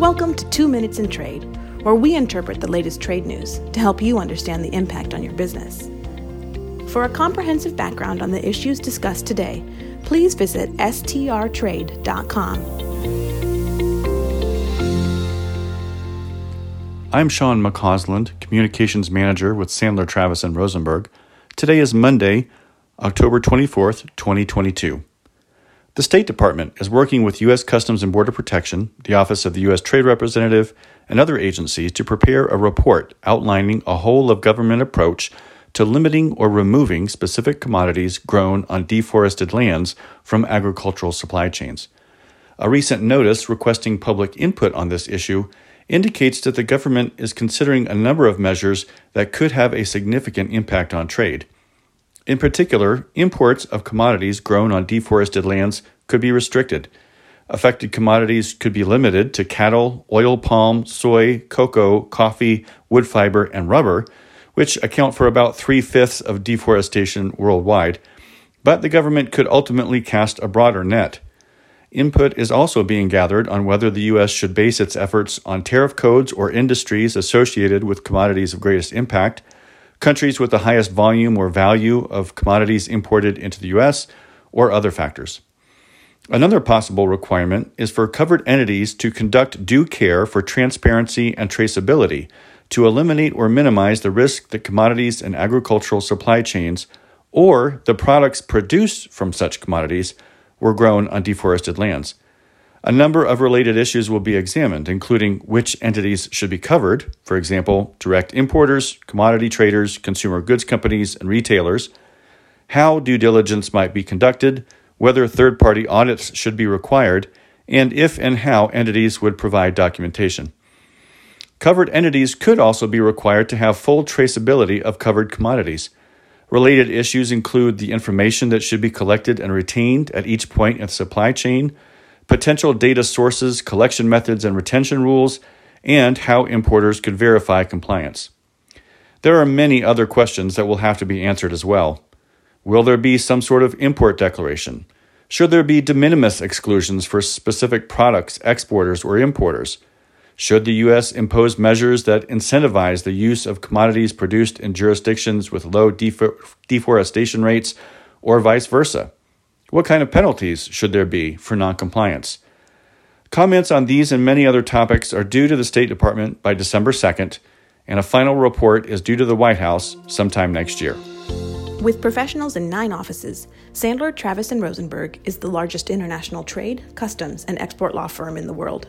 Welcome to Two Minutes in Trade, where we interpret the latest trade news to help you understand the impact on your business. For a comprehensive background on the issues discussed today, please visit strtrade.com. I'm Sean McCausland, Communications Manager with Sandler Travis and Rosenberg. Today is Monday, October 24th, 2022. The State Department is working with U.S. Customs and Border Protection, the Office of the U.S. Trade Representative, and other agencies to prepare a report outlining a whole of government approach to limiting or removing specific commodities grown on deforested lands from agricultural supply chains. A recent notice requesting public input on this issue indicates that the government is considering a number of measures that could have a significant impact on trade. In particular, imports of commodities grown on deforested lands could be restricted. Affected commodities could be limited to cattle, oil palm, soy, cocoa, coffee, wood fiber, and rubber, which account for about three fifths of deforestation worldwide. But the government could ultimately cast a broader net. Input is also being gathered on whether the U.S. should base its efforts on tariff codes or industries associated with commodities of greatest impact countries with the highest volume or value of commodities imported into the U.S., or other factors. Another possible requirement is for covered entities to conduct due care for transparency and traceability to eliminate or minimize the risk that commodities and agricultural supply chains or the products produced from such commodities were grown on deforested lands. A number of related issues will be examined, including which entities should be covered, for example, direct importers, commodity traders, consumer goods companies, and retailers, how due diligence might be conducted, whether third party audits should be required, and if and how entities would provide documentation. Covered entities could also be required to have full traceability of covered commodities. Related issues include the information that should be collected and retained at each point in the supply chain potential data sources, collection methods, and retention rules, and how importers could verify compliance. There are many other questions that will have to be answered as well. Will there be some sort of import declaration? Should there be de minimis exclusions for specific products, exporters, or importers? Should the U.S. impose measures that incentivize the use of commodities produced in jurisdictions with low deforestation rates, or vice versa? What kind of penalties should there be for noncompliance? Comments on these and many other topics are due to the State Department by December 2nd, and a final report is due to the White House sometime next year. With professionals in nine offices, Sandler, Travis, and Rosenberg is the largest international trade, customs, and export law firm in the world.